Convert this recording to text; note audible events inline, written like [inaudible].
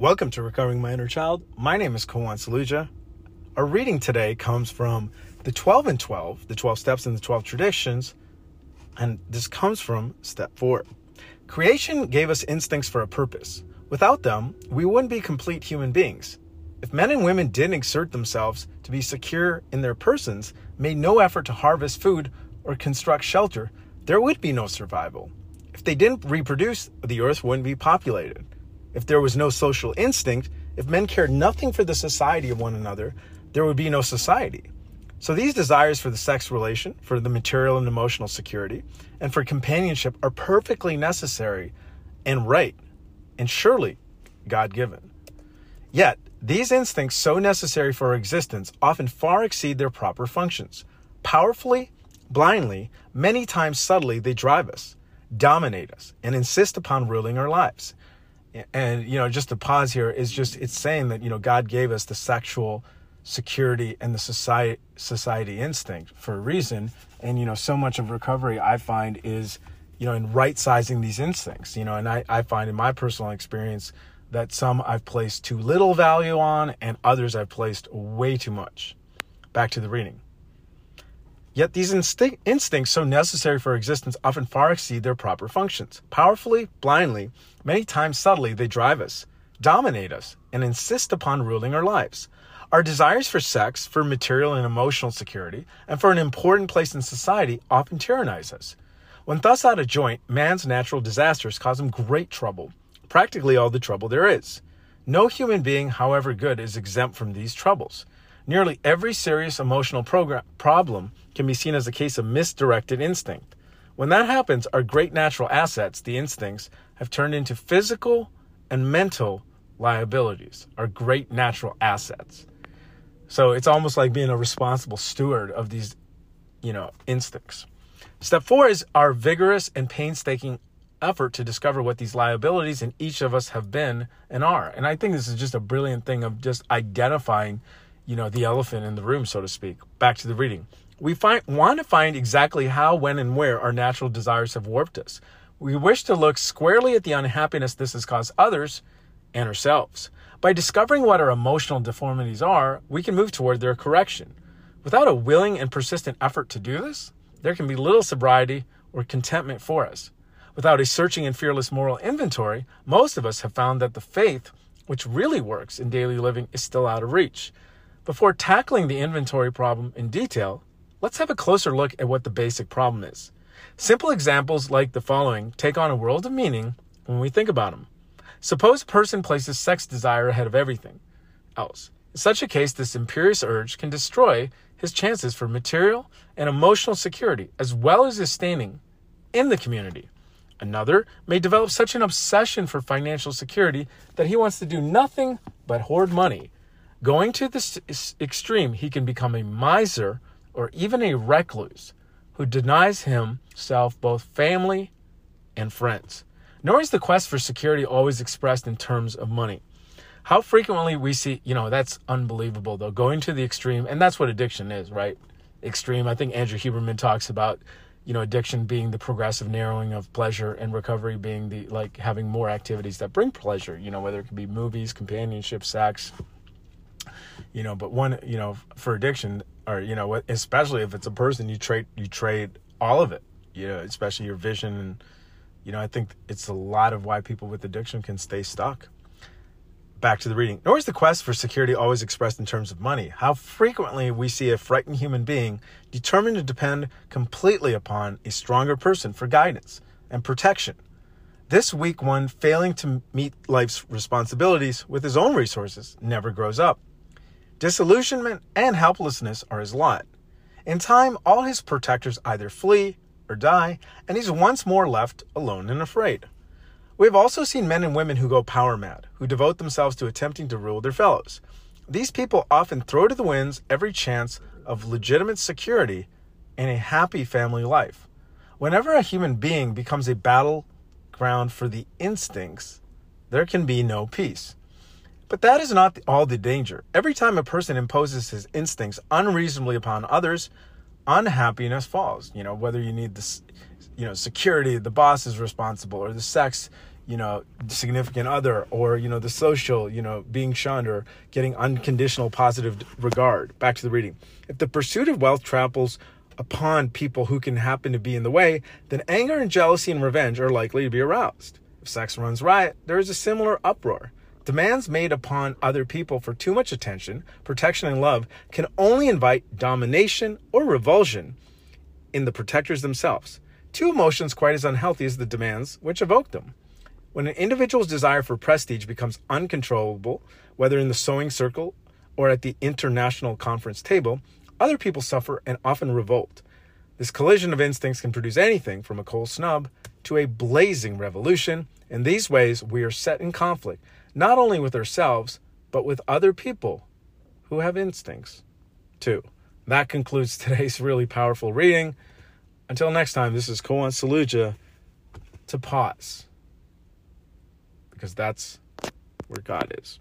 Welcome to Recovering My Inner Child. My name is Kawan Saluja. Our reading today comes from the 12 and 12, the 12 steps and the 12 traditions, and this comes from step 4. Creation gave us instincts for a purpose. Without them, we wouldn't be complete human beings. If men and women didn't exert themselves to be secure in their persons, made no effort to harvest food or construct shelter, there would be no survival. If they didn't reproduce, the earth wouldn't be populated. If there was no social instinct, if men cared nothing for the society of one another, there would be no society. So these desires for the sex relation, for the material and emotional security, and for companionship are perfectly necessary and right, and surely God given. Yet, these instincts, so necessary for our existence, often far exceed their proper functions. Powerfully, blindly, many times subtly, they drive us, dominate us, and insist upon ruling our lives and you know just to pause here is just it's saying that you know god gave us the sexual security and the society society instinct for a reason. And you know so much of recovery i find is you know in right sizing these instincts. You know and I, I find in my personal experience that some i've placed too little value on and others i've placed way too much. Back to the reading Yet these instinct, instincts, so necessary for existence, often far exceed their proper functions. Powerfully, blindly, many times subtly, they drive us, dominate us, and insist upon ruling our lives. Our desires for sex, for material and emotional security, and for an important place in society often tyrannize us. When thus out of joint, man's natural disasters cause him great trouble, practically all the trouble there is. No human being, however good, is exempt from these troubles. Nearly every serious emotional program, problem can be seen as a case of misdirected instinct. When that happens, our great natural assets, the instincts, have turned into physical and mental liabilities, our great natural assets. So it's almost like being a responsible steward of these, you know, instincts. Step four is our vigorous and painstaking effort to discover what these liabilities in each of us have been and are. And I think this is just a brilliant thing of just identifying you know, the elephant in the room, so to speak. Back to the reading. We find, want to find exactly how, when, and where our natural desires have warped us. We wish to look squarely at the unhappiness this has caused others and ourselves. By discovering what our emotional deformities are, we can move toward their correction. Without a willing and persistent effort to do this, there can be little sobriety or contentment for us. Without a searching and fearless moral inventory, most of us have found that the faith, which really works in daily living, is still out of reach. Before tackling the inventory problem in detail, let's have a closer look at what the basic problem is. Simple examples like the following take on a world of meaning when we think about them. Suppose a person places sex desire ahead of everything else. In such a case, this imperious urge can destroy his chances for material and emotional security, as well as his standing in the community. Another may develop such an obsession for financial security that he wants to do nothing but hoard money Going to this extreme, he can become a miser or even a recluse who denies himself both family and friends. Nor is the quest for security always expressed in terms of money. How frequently we see, you know, that's unbelievable though, going to the extreme, and that's what addiction is, right? Extreme. I think Andrew Huberman talks about, you know, addiction being the progressive narrowing of pleasure and recovery being the like having more activities that bring pleasure, you know, whether it could be movies, companionship, sex, you know but one you know for addiction or you know especially if it's a person you trade you trade all of it you know especially your vision. And you know i think it's a lot of why people with addiction can stay stuck. Back to the reading. Nor is the quest for security always expressed in terms of money. How frequently we see a frightened human being determined to depend completely upon a stronger person for guidance and protection. This weak one failing to meet life's responsibilities with his own resources never grows up Disillusionment and helplessness are his lot. In time, all his protectors either flee or die, and he's once more left alone and afraid. We have also seen men and women who go power mad, who devote themselves to attempting to rule their fellows. These people often throw to the winds every chance of legitimate security and a happy family life. Whenever a human being becomes a battleground for the instincts, there can be no peace. But that is not all the danger. Every time a person imposes his instincts unreasonably upon others, unhappiness falls. You know, whether you need this, you know, security, the boss is responsible, or the sex, you know, significant other or, you know, the social, you know, being shunned or getting unconditional positive regard. Back to the reading. If the pursuit of wealth tramples upon people who can happen to be in the way, then anger and jealousy and revenge are likely to be aroused. If sex runs riot, there is a similar uproar. Demands made upon other people for too much attention, protection, and love can only invite domination or revulsion in the protectors themselves. Two emotions quite as unhealthy as the demands which evoke them. When an individual's desire for prestige becomes uncontrollable, whether in the sewing circle or at the international conference table, other people suffer and often revolt. This collision of instincts can produce anything from a cold snub to a blazing revolution. In these ways, we are set in conflict, not only with ourselves, but with other people who have instincts too. That concludes [laughs] today's really powerful reading. Until next time, this is Koan Saluja to pause because that's where God is.